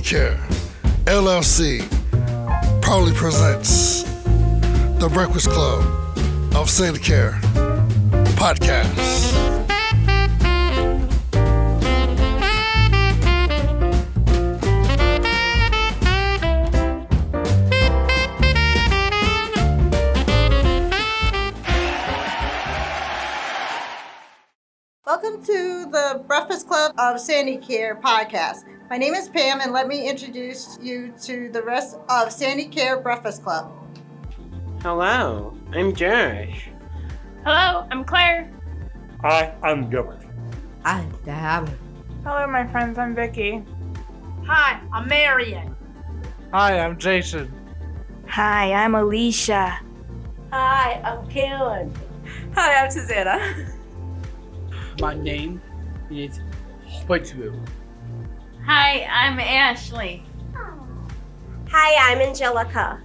Care LLC proudly presents the Breakfast Club of Sandy Care podcast. Welcome to the Breakfast Club of Sandy Care podcast. My name is Pam, and let me introduce you to the rest of Sandy Care Breakfast Club. Hello, I'm Josh. Hello, I'm Claire. Hi, I'm Gilbert. Hi, Dab. Hello, my friends. I'm Vicky. Hi, I'm Marion. Hi, I'm Jason. Hi, I'm Alicia. Hi, I'm Karen. Hi, I'm Susanna. My name is Whitfield. Hi, I'm Ashley. Hi, I'm Angelica.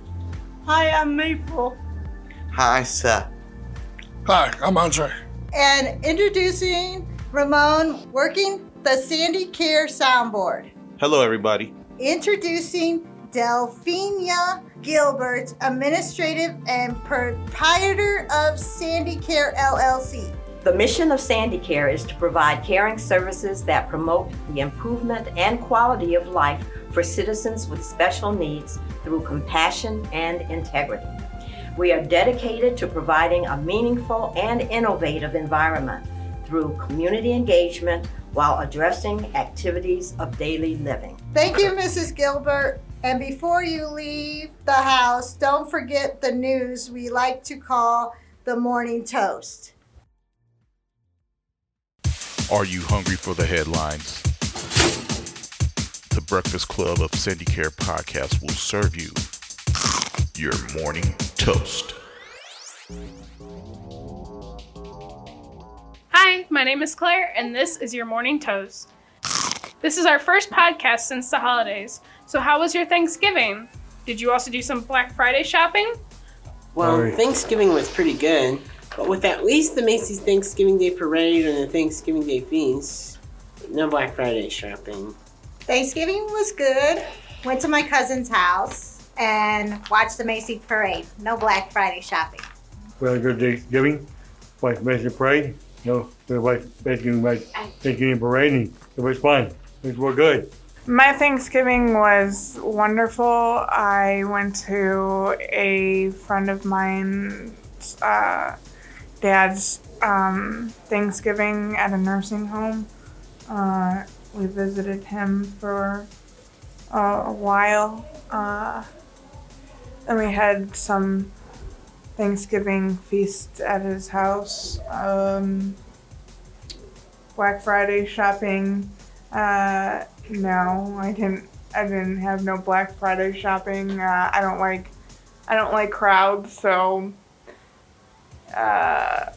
Hi, I'm Maple. Hi, Seth. Hi, I'm Andre. And introducing Ramon working the Sandy Care soundboard. Hello, everybody. Introducing Delphina Gilbert, administrative and proprietor of Sandy Care LLC. The mission of Sandy Care is to provide caring services that promote the improvement and quality of life for citizens with special needs through compassion and integrity. We are dedicated to providing a meaningful and innovative environment through community engagement while addressing activities of daily living. Thank you, Mrs. Gilbert. And before you leave the house, don't forget the news we like to call the morning toast. Are you hungry for the headlines? The Breakfast Club of Care podcast will serve you your morning toast. Hi, my name is Claire, and this is your morning toast. This is our first podcast since the holidays. So, how was your Thanksgiving? Did you also do some Black Friday shopping? Well, Thanksgiving was pretty good. But with at least the Macy's Thanksgiving Day Parade and the Thanksgiving Day feast, no Black Friday shopping. Thanksgiving was good. Went to my cousin's house and watched the Macy's Parade. No Black Friday shopping. We had a good Thanksgiving. Watched Macy's Parade. No, we watched Thanksgiving, Thanksgiving Parade, and it was fun. It was good. My Thanksgiving was wonderful. I went to a friend of mine's uh, dad's um, Thanksgiving at a nursing home. Uh, we visited him for uh, a while. Uh, and we had some Thanksgiving feast at his house. Um, Black Friday shopping. Uh, no, I didn't. I didn't have no Black Friday shopping. Uh, I don't like. I don't like crowds, so uh,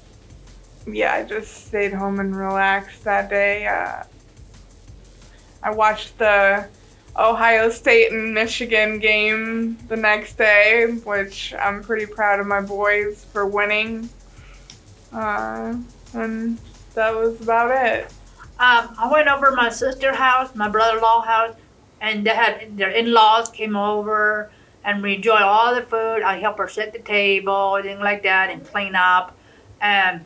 yeah, I just stayed home and relaxed that day. Uh, I watched the Ohio State and Michigan game the next day, which I'm pretty proud of my boys for winning. Uh, and that was about it. Um, I went over my sister's house, my brother-in-law house, and they had their in-laws came over and we enjoy all the food. I help her set the table, things like that, and clean up. And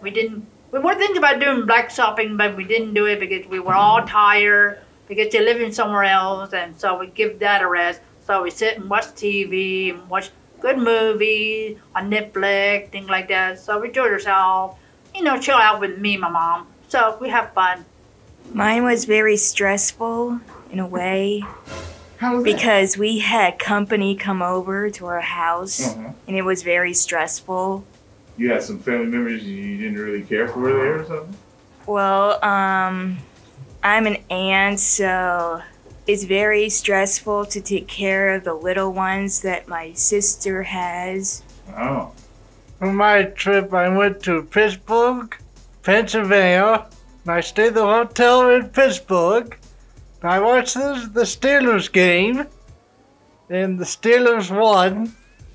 we didn't. We were thinking about doing black shopping, but we didn't do it because we were all tired because they're living somewhere else, and so we give that a rest. So we sit and watch TV and watch good movies on Netflix, things like that. So we enjoy ourselves, you know, chill out with me my mom. So we have fun. Mine was very stressful in a way because we had company come over to our house uh-huh. and it was very stressful. You had some family members you didn't really care for there or something? Well, um, I'm an aunt, so it's very stressful to take care of the little ones that my sister has. Oh. On my trip, I went to Pittsburgh, Pennsylvania. And I stayed at the hotel in Pittsburgh. I watched the, the Steelers game, and the Steelers won,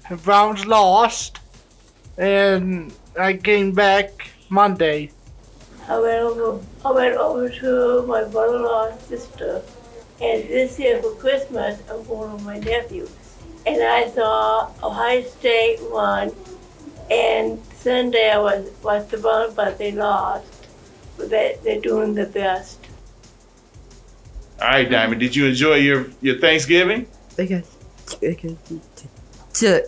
the Browns lost, and I came back Monday. I went over, I went over to my brother-in-law's sister, And this year for Christmas, I'm going with my nephew. And I saw Ohio State won, and Sunday I was watched the ball, but they lost. But they, they're doing the best. All right, Diamond. Did you enjoy your your Thanksgiving? Okay. Okay. T-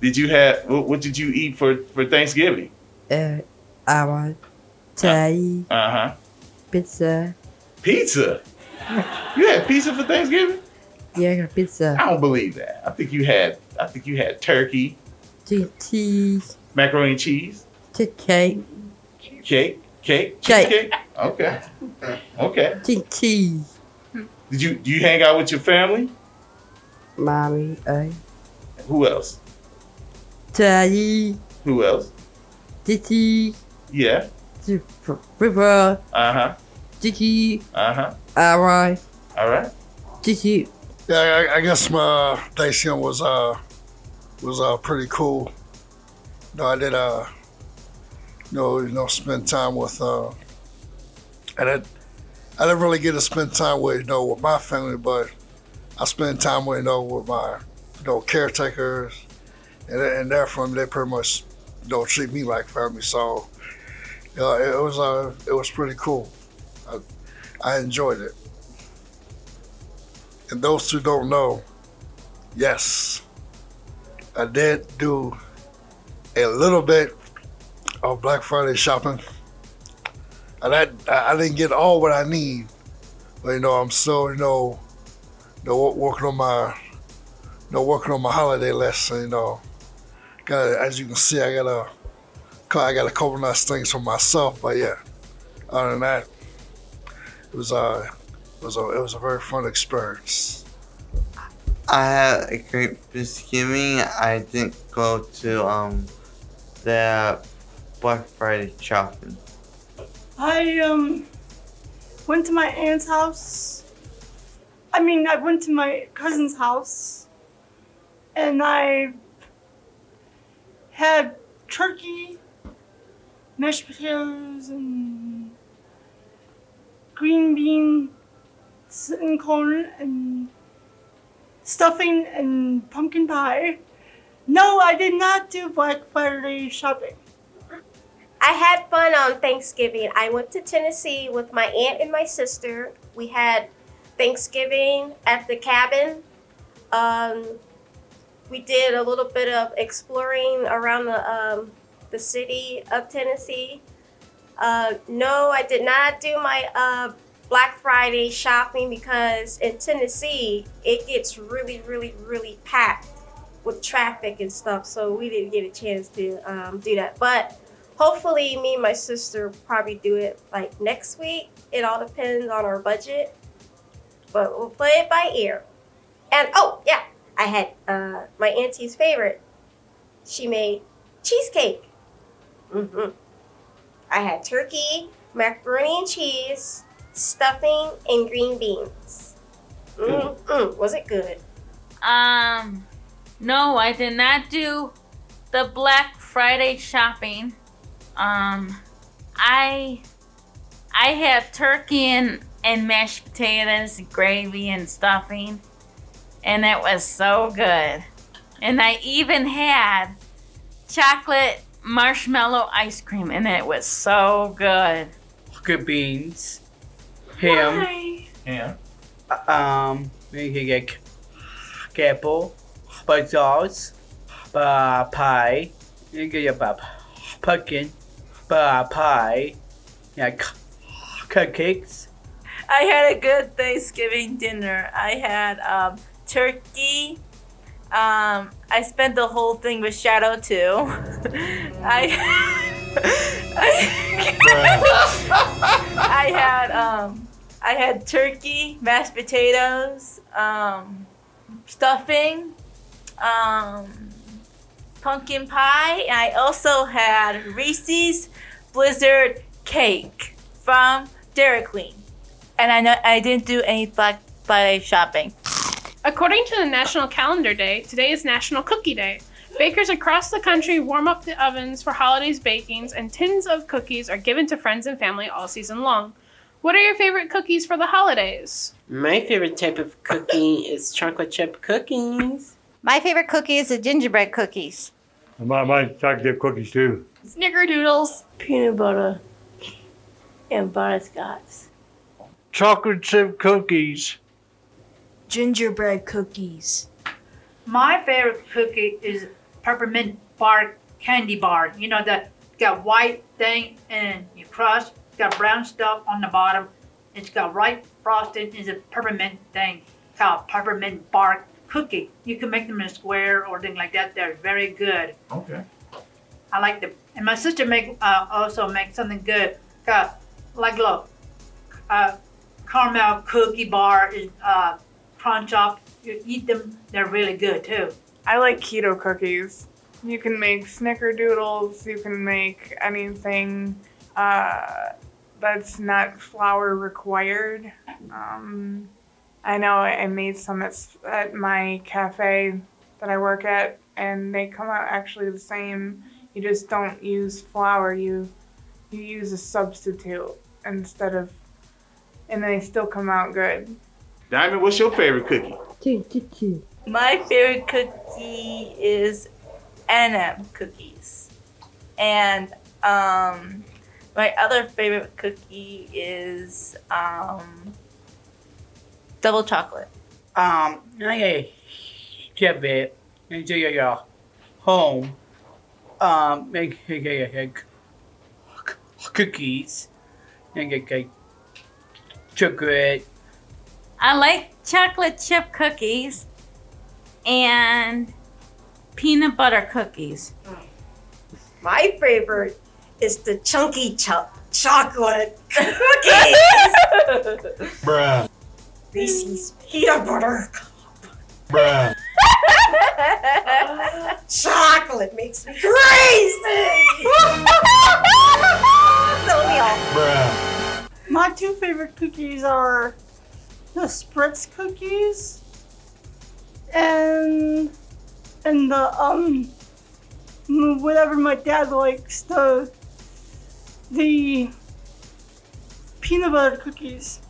Did you have what, what did you eat for for Thanksgiving? uh, I want Thai Uh huh. pizza. Pizza. You had pizza for Thanksgiving? Yeah, I got pizza. I don't believe that. I think you had I think you had turkey, cheese. macaroni and cheese, Che- cake. cake, cake, Cake. cheesecake. Okay. Okay. Che- cheese. Did you do you hang out with your family? Mommy. Uh, Who else? Thai. Who else? Titi. Yeah. River. Uh huh. Titi. Uh huh. Alright. All right. Titi. Yeah, I, I guess my Thanksgiving was uh was uh pretty cool. No, I did uh you know you know spend time with uh and I I didn't really get to spend time with you know with my family, but I spent time with you know with my you know caretakers and and their family. They pretty much you know treat me like family. So you know, it was uh it was pretty cool. I, I enjoyed it. And those who don't know, yes, I did do a little bit of Black Friday shopping. And I, I didn't get all what I need, but you know, I'm still, you know, you know, working on my, you know, working on my holiday list. And, you know, got as you can see, I got a, I got a couple nice things for myself. But yeah, other than that, it was uh, it was a, it was a very fun experience. I had a great Thanksgiving. I didn't go to um the Black Friday shopping. I um went to my aunt's house. I mean, I went to my cousin's house, and I had turkey, mashed potatoes, and green beans and corn and stuffing and pumpkin pie. No, I did not do Black Friday shopping. I had fun on Thanksgiving. I went to Tennessee with my aunt and my sister. We had Thanksgiving at the cabin. Um, we did a little bit of exploring around the um, the city of Tennessee. Uh, no, I did not do my uh, Black Friday shopping because in Tennessee it gets really, really, really packed with traffic and stuff. So we didn't get a chance to um, do that. But hopefully, me and my sister probably do it like next week. It all depends on our budget, but we'll play it by ear. And oh yeah, I had uh, my auntie's favorite. She made cheesecake. Mm-hmm. I had turkey, macaroni and cheese, stuffing, and green beans. Mm-mm. Was it good? Um, no, I did not do the Black Friday shopping. Um, I I had turkey and, and mashed potatoes, gravy and stuffing, and it was so good. And I even had chocolate marshmallow ice cream, and it was so good. Good beans. Ham. Yeah. Um, you can get apple, potatoes, uh, pie. You can get your pumpkin, uh, pie, yeah, c- cupcakes. I had a good Thanksgiving dinner. I had um, turkey. Um, I spent the whole thing with Shadow too. I, I had um, I had turkey, mashed potatoes, um, stuffing, um, pumpkin pie. And I also had Reese's Blizzard cake from Dairy Queen. And I know I didn't do any Black Friday shopping. According to the National Calendar Day, today is National Cookie Day. Bakers across the country warm up the ovens for holidays bakings, and tins of cookies are given to friends and family all season long. What are your favorite cookies for the holidays? My favorite type of cookie is chocolate chip cookies. My favorite cookie is the gingerbread cookies. My, my chocolate chip cookies too. Snickerdoodles. Peanut butter and butterscotch. Chocolate chip cookies. Gingerbread cookies. My favorite cookie is peppermint bark candy bar. You know that got white thing and you crush, got brown stuff on the bottom. It's got white frosting. It's a peppermint thing called peppermint bark cookie. You can make them in a square or thing like that. They're very good. Okay. I like them. And my sister make uh, also make something good. Got like look, uh, caramel cookie bar is uh, crunch up. You eat them, they're really good too. I like keto cookies. You can make snickerdoodles, you can make anything uh, that's not flour required. Um, I know I made some at, at my cafe that I work at, and they come out actually the same. You just don't use flour, you, you use a substitute instead of, and they still come out good. Diamond, what's your favorite cookie? Two, two, two. My favorite cookie is M&M cookies. And um, my other favorite cookie is um, double chocolate. Um, I get it into your home. Um, make make cookies and get get chocolate. I like chocolate chip cookies and peanut butter cookies. My favorite is the chunky cho- chocolate cookies. Bruh. Reese's peanut butter. cup. Bruh. chocolate makes me crazy. so we My two favorite cookies are the spritz cookies and and the um whatever my dad likes the the peanut butter cookies.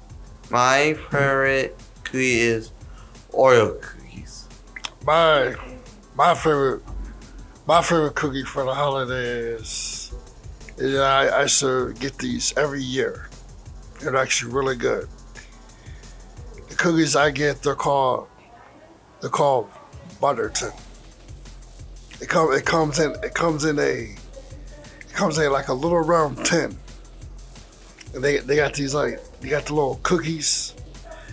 My favorite cookie is Oreo cookies. My my favorite my favorite cookie for the holidays is I, I to get these every year. They're actually really good. The cookies I get they're called they're called Butterton. It come it comes in it comes in a it comes in like a little round tin. And they they got these like they got the little cookies.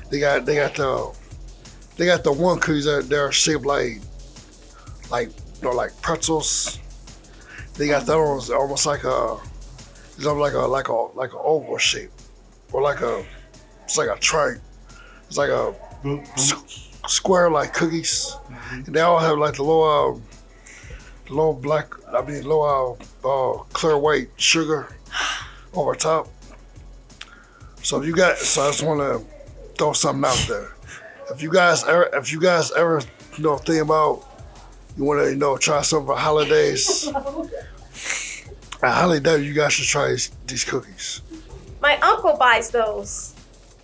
They got they got the they got the one cookies that they're shaped like like you know, like pretzels. They got that one's almost like a it's like a like a like an oval shape. Or like a it's like a triangle. It's like a s- square like cookies. And they all have like the little uh, little black I mean little uh, uh, clear white sugar over top. So if you got so I just wanna throw something out there. If you guys ever if you guys ever you know think about you wanna you know try some for holidays, I highly doubt you guys should try these, these cookies. My uncle buys those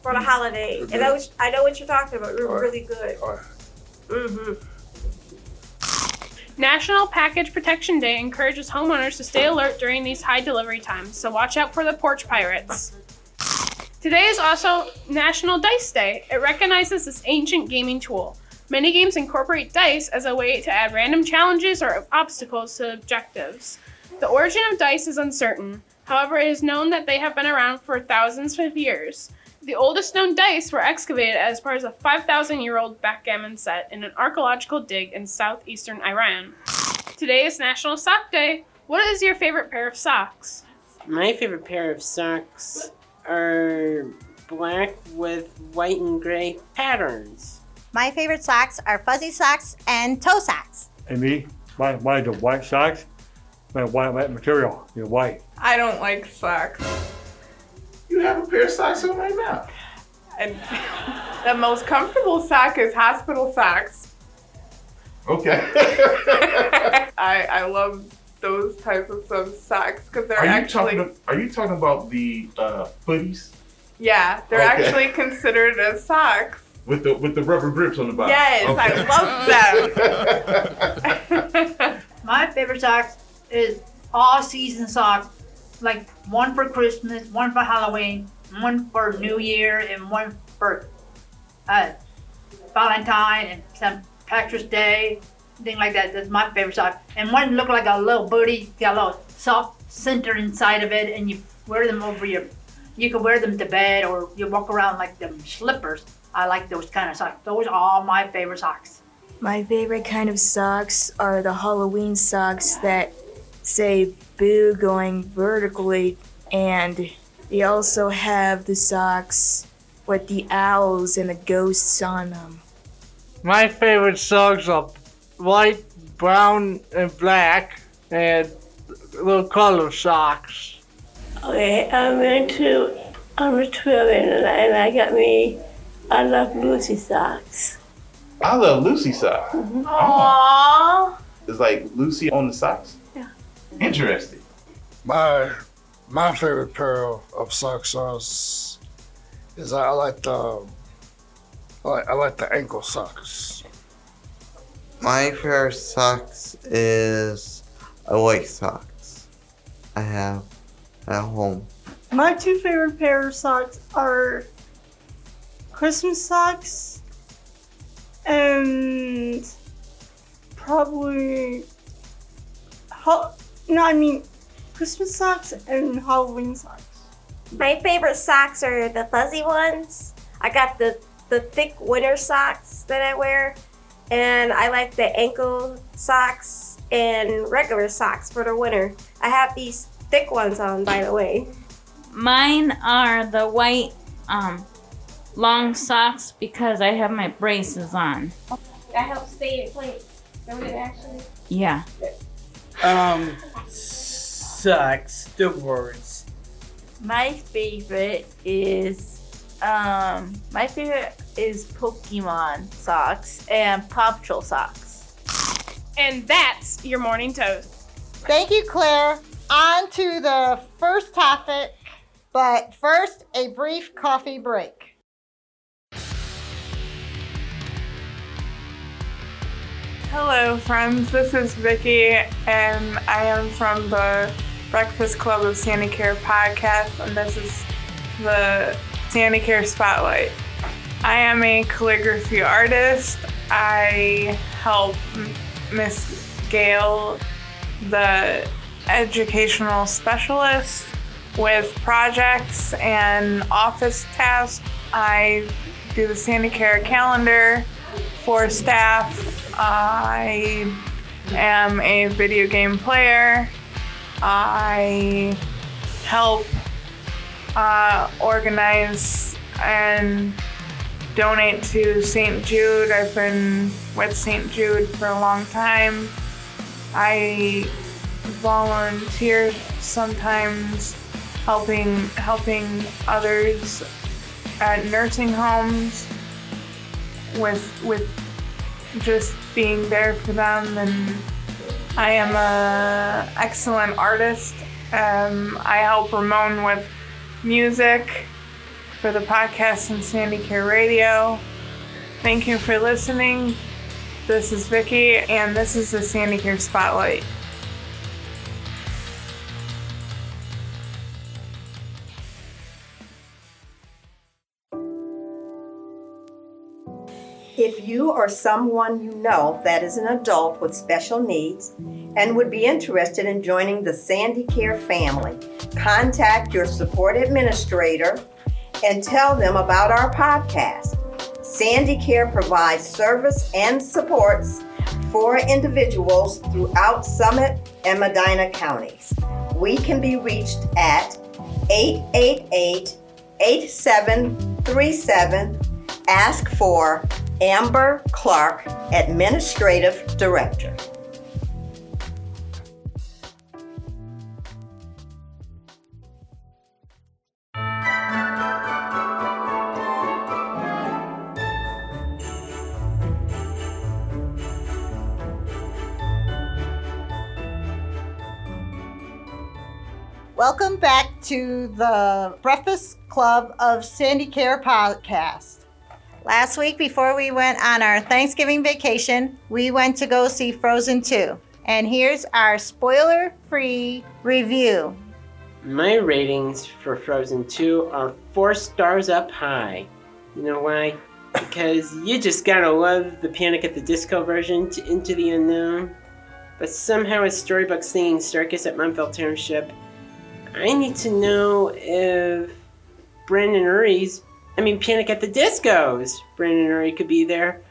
for the holiday, and I, was, I know what you're talking about. They're really good. Mm-hmm. National Package Protection Day encourages homeowners to stay alert during these high delivery times, so watch out for the porch pirates. Today is also National Dice Day. It recognizes this ancient gaming tool. Many games incorporate dice as a way to add random challenges or obstacles to objectives. The origin of dice is uncertain. However, it is known that they have been around for thousands of years. The oldest known dice were excavated as part of a 5,000 year old backgammon set in an archaeological dig in southeastern Iran. Today is National Sock Day. What is your favorite pair of socks? My favorite pair of socks are black with white and gray patterns. My favorite socks are fuzzy socks and toe socks. And me, my, mine's a white socks, my white, white material, you know, white. I don't like socks. You have a pair of socks on right now. And the most comfortable sock is hospital socks. Okay. I I love those types of some socks because they're Are you actually talking? Are you talking about the uh, footies? Yeah, they're Okay. actually considered as socks. With the with the rubber grips on the bottom. Yes, Okay. I love them. My favorite socks is all season socks. Like one for Christmas, one for Halloween, one for New Year, and one for uh, Valentine and St. Patrick's Day, thing like that. That's my favorite sock. And one look like a little booty, got a little soft center inside of it, and you wear them over your. You can wear them to bed, or you walk around like them slippers. I like those kind of socks. Those are all my favorite socks. My favorite kind of socks are the Halloween socks that say boo going vertically, and they also have the socks with the owls and the ghosts on them. My favorite socks are white, brown, and black, and little color socks. Okay, I went to I'm a 12 and I, and I got me I love Lucy socks. I love Lucy socks. Aww. It's like Lucy on the socks. Yeah. Interesting. My my favorite pair of, of socks is, is I like the I like, I like the ankle socks. My favorite socks is a white socks. I have at home. My two favorite pair of socks are Christmas socks and probably ho- no, I mean Christmas socks and Halloween socks. My favorite socks are the fuzzy ones. I got the the thick winter socks that I wear, and I like the ankle socks and regular socks for the winter. I have these thick ones on, by the way. Mine are the white um, long socks because I have my braces on. That helps stay in place. Don't it actually? Yeah. Um, sucks. The words. My favorite is um my favorite is Pokemon socks and Paw Patrol socks. And that's your morning toast. Thank you, Claire. On to the first topic, but first, a brief coffee break. Hello, friends. This is Vicky, and I am from the Breakfast Club of Sandy Care podcast, and this is the Sandy Care Spotlight. I am a calligraphy artist. I help Miss Gail, the educational specialist, with projects and office tasks. I do the Sandy Care calendar for staff. I am a video game player. I help uh, organize and donate to St. Jude. I've been with St. Jude for a long time. I volunteer sometimes helping helping others at nursing homes with with just being there for them and I am a excellent artist. Um, I help Ramon with music for the podcast and Sandy Care Radio. Thank you for listening. This is Vicky, and this is the Sandy Care Spotlight. You or someone you know that is an adult with special needs and would be interested in joining the Sandy Care family, contact your support administrator and tell them about our podcast. Sandy Care provides service and supports for individuals throughout Summit and Medina counties. We can be reached at 888 8737. Ask for Amber Clark, Administrative Director. Welcome back to the Breakfast Club of Sandy Care podcast. Last week, before we went on our Thanksgiving vacation, we went to go see Frozen 2. And here's our spoiler free review. My ratings for Frozen 2 are four stars up high. You know why? Because you just gotta love the Panic at the Disco version to Into the Unknown. But somehow it's Storybook Singing Circus at Mountfeld Township. I need to know if Brendon Urie's, I mean Panic at the Disco's, Brendon Urie could be there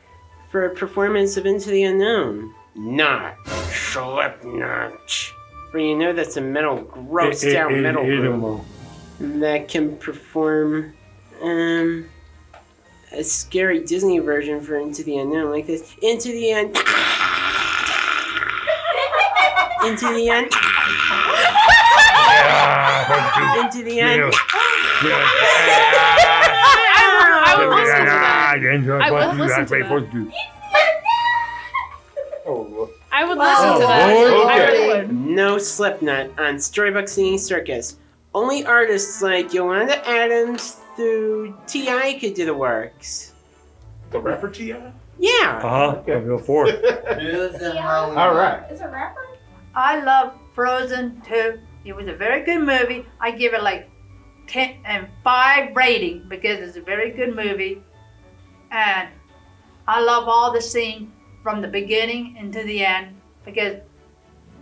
for a performance of Into the Unknown. Not Slipknot. For you know that's a metal, gross It- down it- metal it- group that can perform um a scary Disney version for Into the Unknown like this. Into the Un Into the Un Into the Un I would listen to that. I would listen to that. I would listen to that. I really would. No Slipknot on Storybook Singing Circus. Only artists like Yolanda Adams through T.I. could do the works. The rapper T.I.? Yeah. Uh huh. I'll go for it. All right. Is it rapper? I love Frozen 2. It was a very good movie. I give it like 10 and 5 rating because it's a very good movie. And I love all the scene from the beginning into the end because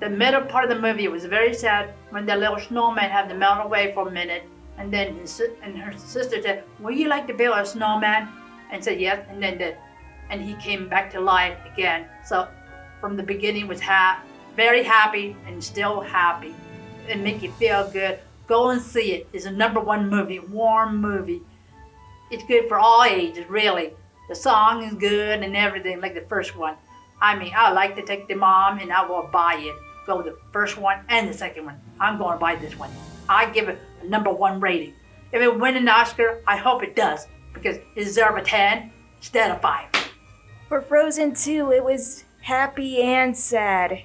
the middle part of the movie was very sad when the little snowman had to melt away for a minute. And then his, and her sister said, Would you like to build a snowman? And said yes. And then the, and he came back to life again. So from the beginning was ha- very happy and still happy and make you feel good. Go and see it. It's a number one movie, warm movie. It's good for all ages, really. The song is good and everything, like the first one. I mean, I like to take the mom and I will buy it. Go the first one and the second one. I'm going to buy this one. I give it a number one rating. If it win an Oscar, I hope it does because it deserves a 10 instead of 5. For Frozen 2, it was happy and sad.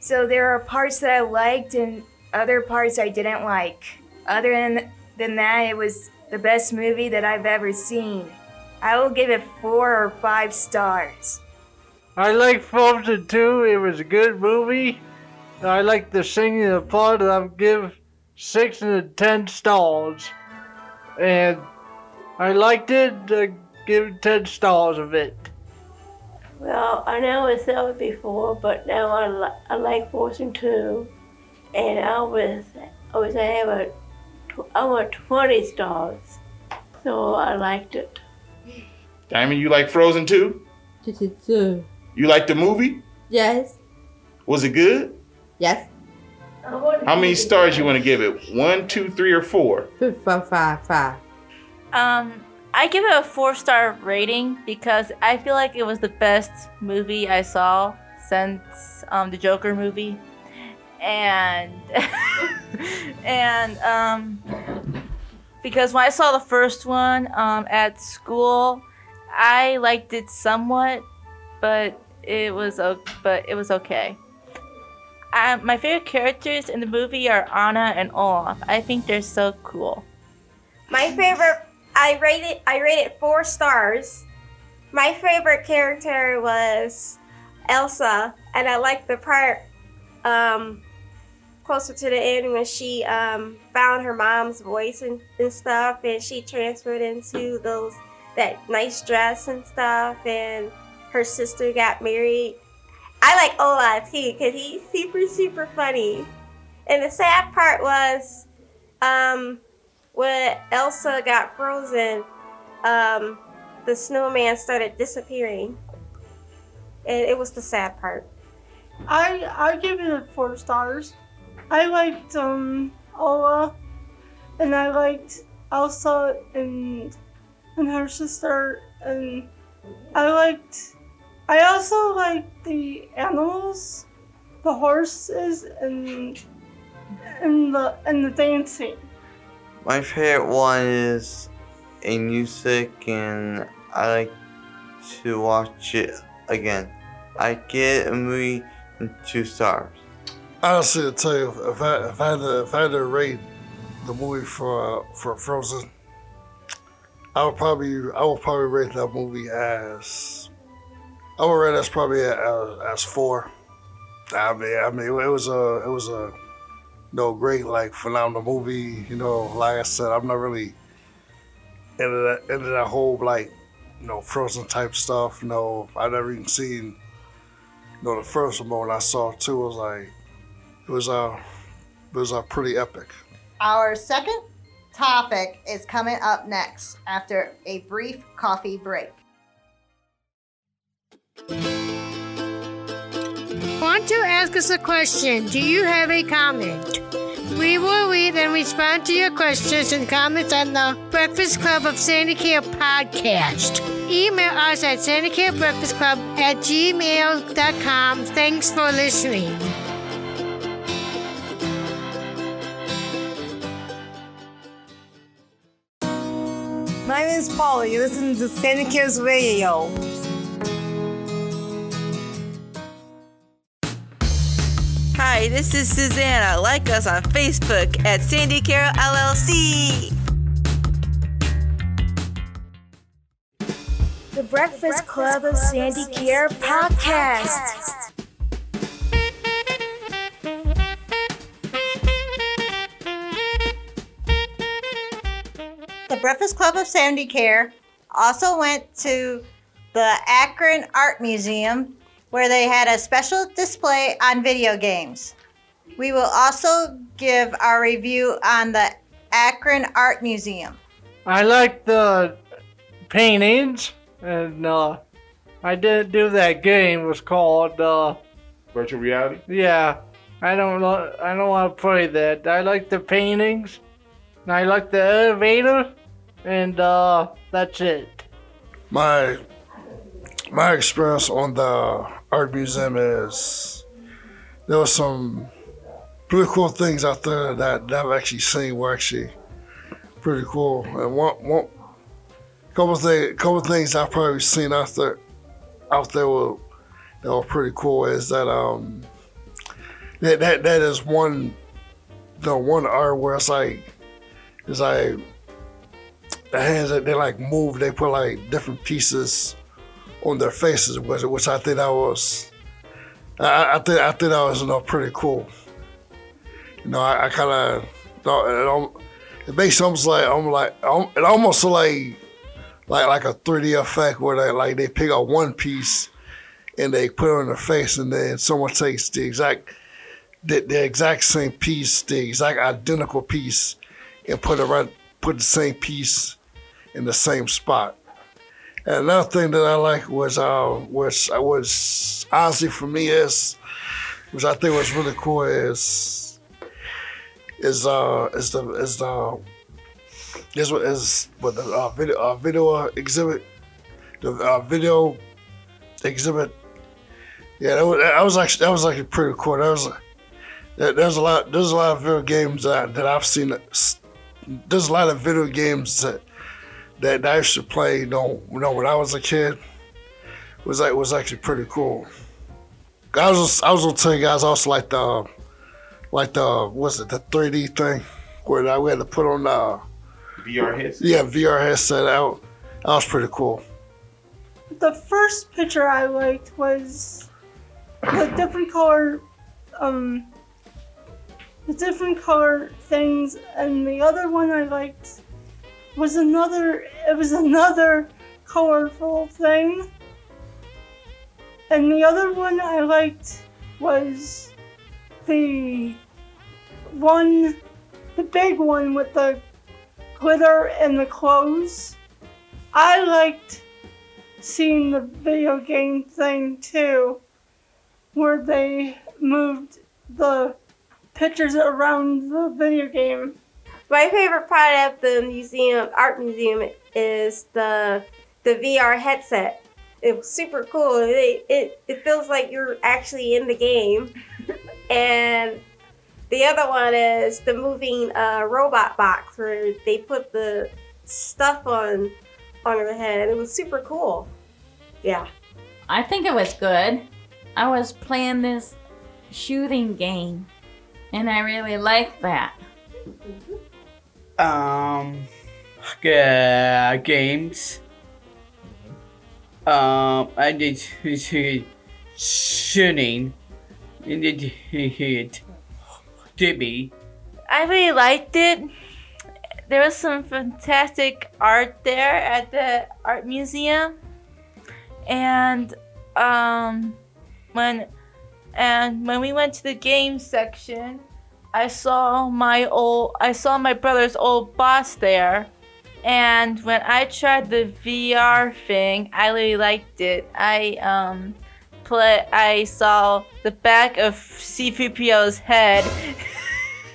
So there are parts that I liked and other parts I didn't like. Other than, than that, it was the best movie that I've ever seen. I will give it four or five stars. I like Frozen 2. It was a good movie. I like the singing the part. I'll give six and a ten stars. And I liked it. I give ten stars of it. Well, I never saw it before, but now I, li- I like Frozen 2. And I was, I was I have a, tw- I want 20 stars. So I liked it. Diamond, you like Frozen too? Two. You like the movie? Yes. Was it good? Yes. How many stars you want to give it? One, two, three, or four? Five, five, five. Um, I give it a four star rating because I feel like it was the best movie I saw since um, the Joker movie, and and um, because when I saw the first one um, at school, I liked it somewhat, but it was but it was okay. Um, my favorite characters in the movie are Anna and Olaf. I think they're so cool. My favorite, I rated, I rated four stars. My favorite character was Elsa, and I liked the part um, closer to the end when she um, found her mom's voice and, and stuff, and she transferred into those that nice dress and stuff, and her sister got married. I like Olaf too, cause he's super super funny. And the sad part was, um, when Elsa got frozen, um, the snowman started disappearing. And it was the sad part. I I give it four stars. I liked um Ola, and I liked Elsa and and her sister, and I liked. I also liked the animals, the horses, and and the and the dancing. My favorite one is a music, and I like to watch it again. I get a movie two stars. Honestly, to tell you, if I if I had to, if I had to rate the movie for uh, for Frozen, I would probably I would probably rate that movie as I would rate as probably as, as four. I mean, I mean, it was a it was a you know great like phenomenal movie. You know, like I said, I'm not really into that into that whole like you know Frozen type stuff. You know, I never even seen you know the first one. When I saw it too, was like it was uh it was uh, pretty epic. Our second topic is coming up next after a brief coffee break. Want to ask us a question? Do you have a comment? We will read and respond to your questions and comments on the Breakfast Club of Sandy Care podcast. Email us at sandycarebreakfastclub at gmail.com. Thanks for listening. My name is Paula. You listen to Santa Care's Radio. Hi, this is Susanna. Like us on Facebook at Sandy Care LLC. The Breakfast Club of Sandy Care podcast. The Breakfast Club of Sandy Care also went to the Akron Art Museum where they had a special display on video games. We will also give our review on the Akron Art Museum. I like the paintings, and uh, I didn't do that game. It was called uh, Virtual reality. yeah. I don't know. I don't want to play that. I like the paintings, and I like the elevator, and uh, that's it. My my experience on the art museum is there was some pretty cool things out there that, that I've actually seen were actually pretty cool. And one one couple thing couple things I've probably seen out there out there were, that were pretty cool is that um that that, that is one the one art where it's like it's like the hands that they like move, they put like different pieces on their faces, which, which I think that was, I, I think I think that was you know pretty cool. You know, I, I kind of, it, it makes almost like almost like it almost like like like a 3D effect where they like they pick up one piece and they put it on their face, and then someone takes the exact the, the exact same piece, the exact identical piece, and put it right put the same piece in the same spot. And another thing that I like was uh was I was honestly for me is which I think was really cool is is uh is the is the this is what is what the uh, video uh, video exhibit the uh, video exhibit yeah that was, that was actually that was actually pretty cool that was there- there's a lot there's a lot of video games that, that I've seen that- there's a lot of video games that that I used to play, you know, you know, when I was a kid, was like was actually pretty cool. I was just, I was gonna tell you guys also like the like the what's it the 3D thing where that we had to put on the VR headset. yeah VR headset out. That was pretty cool. The first picture I liked was the different color, um, the different color things, and the other one I liked was another. It was another colorful thing, and the other one I liked was the one, the big one with the glitter and the clothes. I liked seeing the video game thing too, where they moved the pictures around the video game. My favorite part of the museum, art museum, is the the VR headset. It was super cool. It, it, it feels like you're actually in the game. and the other one is the moving uh, robot box where they put the stuff on on her head. It was super cool. Yeah. I think it was good. I was playing this shooting game, and I really liked that. Um, uh, games. Um, I did shooting. And did hit Dibby. I really liked it. There was some fantastic art there at the art museum, and um, when and when we went to the game section, I saw my old I saw my brother's old boss there, and when I tried the VR thing, I really liked it. I um play I saw the back of C3PO's head.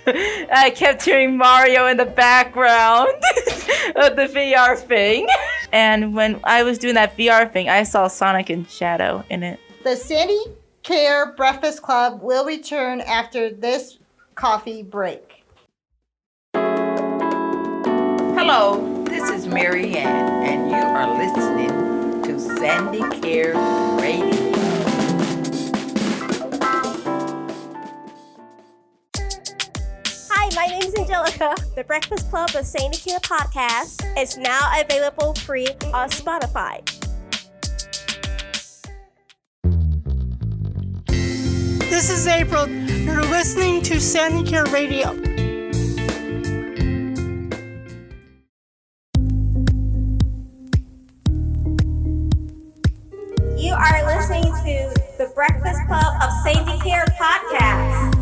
I kept hearing Mario in the background of the VR thing. And when I was doing that VR thing, I saw Sonic and Shadow in it. The Sandy Care Breakfast Club will return after this coffee break. Hello, this is Mary Ann, and you are listening to Sandy Care Radio. Hi, my name is Angelica. The Breakfast Club of Sandy Care podcast is now available free on Spotify. This is April. You're listening to Sandy Care Radio. You are listening to the Breakfast Club of Sandy Care podcast.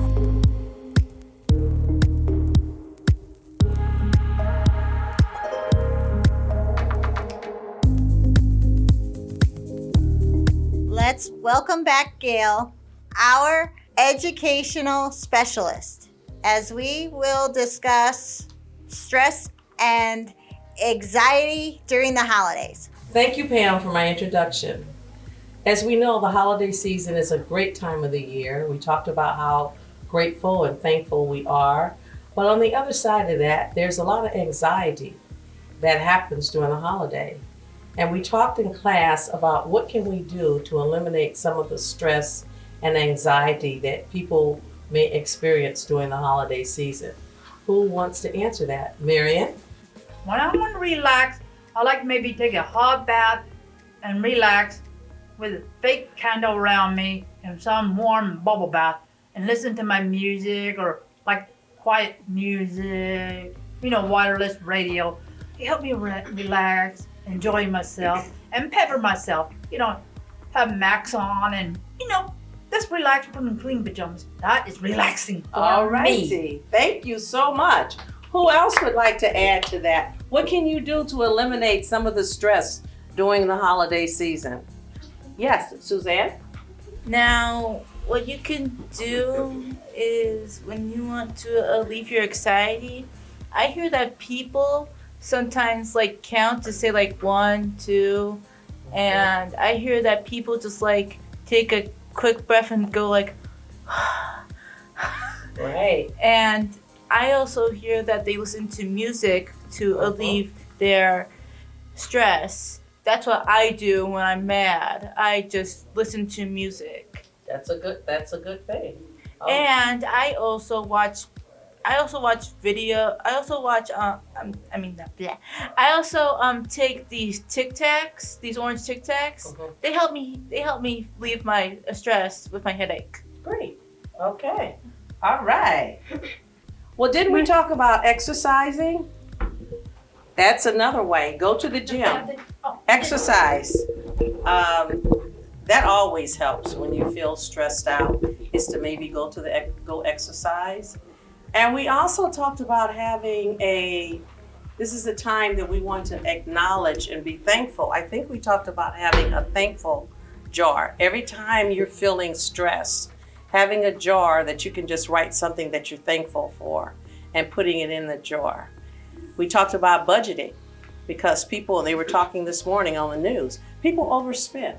Let's welcome back Gail, our educational specialist, as we will discuss stress and anxiety during the holidays. Thank you, Pam, for my introduction. As we know, the holiday season is a great time of the year. We talked about how grateful and thankful we are. But on the other side of that, there's a lot of anxiety that happens during the holiday. And we talked in class about what can we do to eliminate some of the stress and anxiety that people may experience during the holiday season. Who wants to answer that? Marion? When I want to relax, I like to maybe take a hot bath and relax with a fake candle around me and some warm bubble bath and listen to my music or like quiet music, you know, wireless radio. It helps me re- relax, enjoy myself, and pepper myself. You know, have Max on and, you know, just relax, put in clean pajamas. That is relaxing for All me. righty. Thank you so much. Who else would like to add to that? What can you do to eliminate some of the stress during the holiday season? Yes, Suzanne? Now, what you can do is when you want to uh, alleviate your anxiety, I hear that people sometimes like count to say like one, two, and I hear that people just like take a quick breath and go like, Right. and I also hear that they listen to music to uh-huh. alleviate their stress. That's what I do when I'm mad. I just listen to music. That's a good that's a good thing. Oh. And I also watch I also watch video. I also watch uh, um, I mean not blah. I also um take these Tic Tacs, these orange Tic Tacs. They help me they help me leave my uh, stress with my headache. Great. Okay. All right. Well, didn't we talk about exercising? That's another way. Go to the gym. Exercise. Um, that always helps when you feel stressed out. Is to maybe go to the ex- go exercise. And we also talked about having a. This is a time that we want to acknowledge and be thankful. I think we talked about having a thankful jar. Every time you're feeling stressed, having a jar that you can just write something that you're thankful for and putting it in the jar. We talked about budgeting because people, they were talking this morning on the news, people overspend.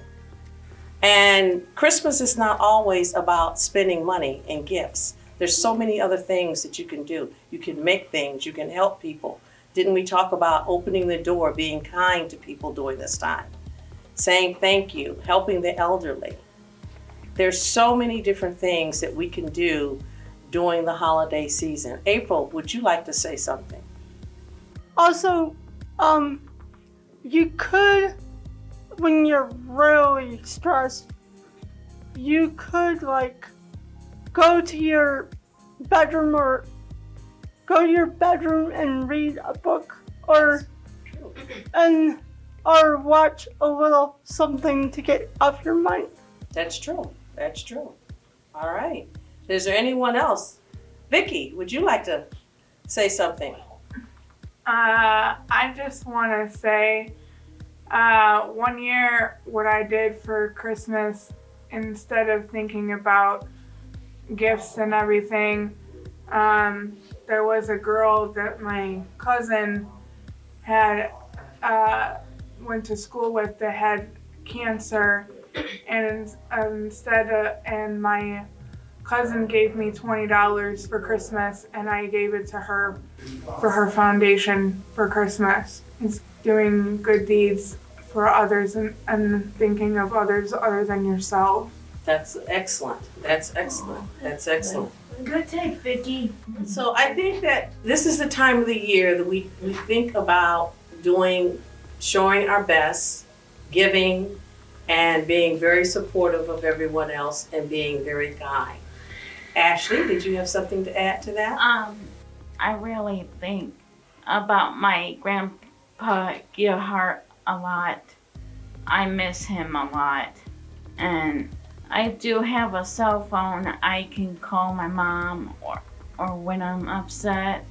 And Christmas is not always about spending money and gifts. There's so many other things that you can do. You can make things, you can help people. Didn't we talk about opening the door, being kind to people during this time? Saying thank you, helping the elderly. There's so many different things that we can do during the holiday season. April, would you like to say something? Also, um, you could, when you're really stressed, you could like go to your bedroom or go to your bedroom and read a book or and or watch a little something to get off your mind. That's true. That's true. All right. Is there anyone else? Vicky, would you like to say something? Uh, I just want to say, uh, one year, what I did for Christmas, instead of thinking about gifts and everything, um, there was a girl that my cousin had uh, went to school with that had cancer, and instead of, and my cousin gave me $20 for Christmas and I gave it to her for her foundation for Christmas. It's doing good deeds for others and, and thinking of others other than yourself. That's excellent. That's excellent. That's excellent. Good take, Vicki. So I think that this is the time of the year that we, we think about doing, showing our best, giving, and being very supportive of everyone else and being very kind. Ashley, did you have something to add to that? Um, I really think about my grandpa Gerhard a lot. I miss him a lot. And I do have a cell phone. I can call my mom or, or when I'm upset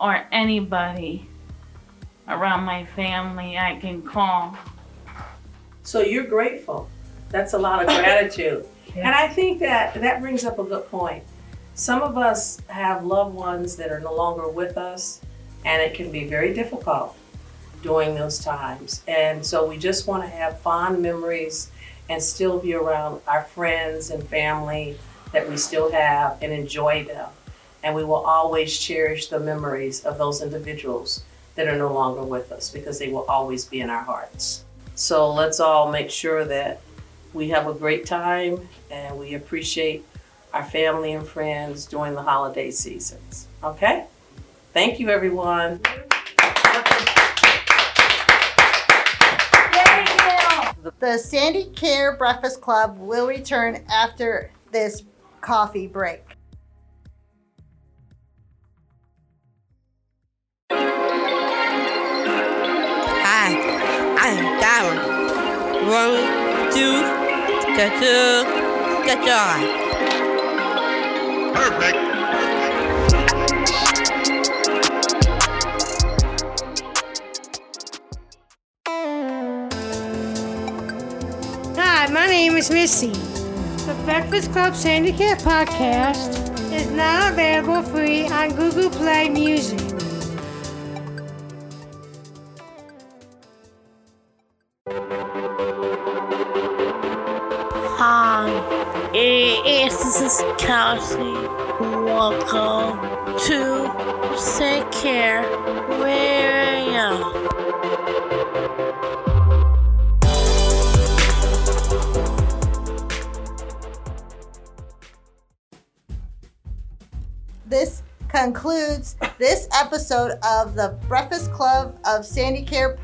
or anybody around my family I can call. So you're grateful. That's a lot of gratitude. And I think that that brings up a good point. Some of us have loved ones that are no longer with us, and it can be very difficult during those times. And so we just want to have fond memories and still be around our friends and family that we still have and enjoy them. And we will always cherish the memories of those individuals that are no longer with us because they will always be in our hearts. So let's all make sure that we have a great time and we appreciate our family and friends during the holiday seasons. Okay? Thank you, everyone. The Sandy Care Breakfast Club will return after this coffee break. Hi, I'm Darren. One, two, get two, get on. Perfect. Is Missy. The Breakfast Club Syndicate podcast is now available free on Google Play Music. Hi, this is Kelsey. Welcome to Take Care Radio. Concludes this episode of the Breakfast Club of Sandy Care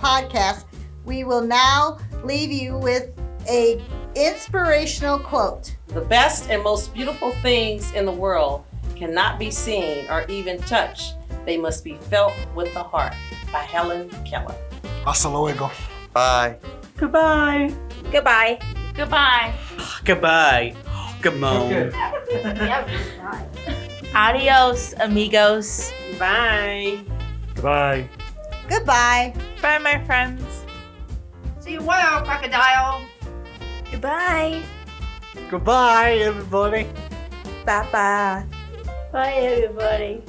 podcast. We will now leave you with a inspirational quote. The best and most beautiful things in the world cannot be seen or even touched. They must be felt with the heart. By Helen Keller. Hasta luego. Bye. Goodbye. Goodbye. Goodbye. Goodbye. Come on. Adios, amigos. Bye. Goodbye. Goodbye. Bye, my friends. See you well, crocodile. Goodbye. Goodbye, everybody. Bye bye. Bye, everybody.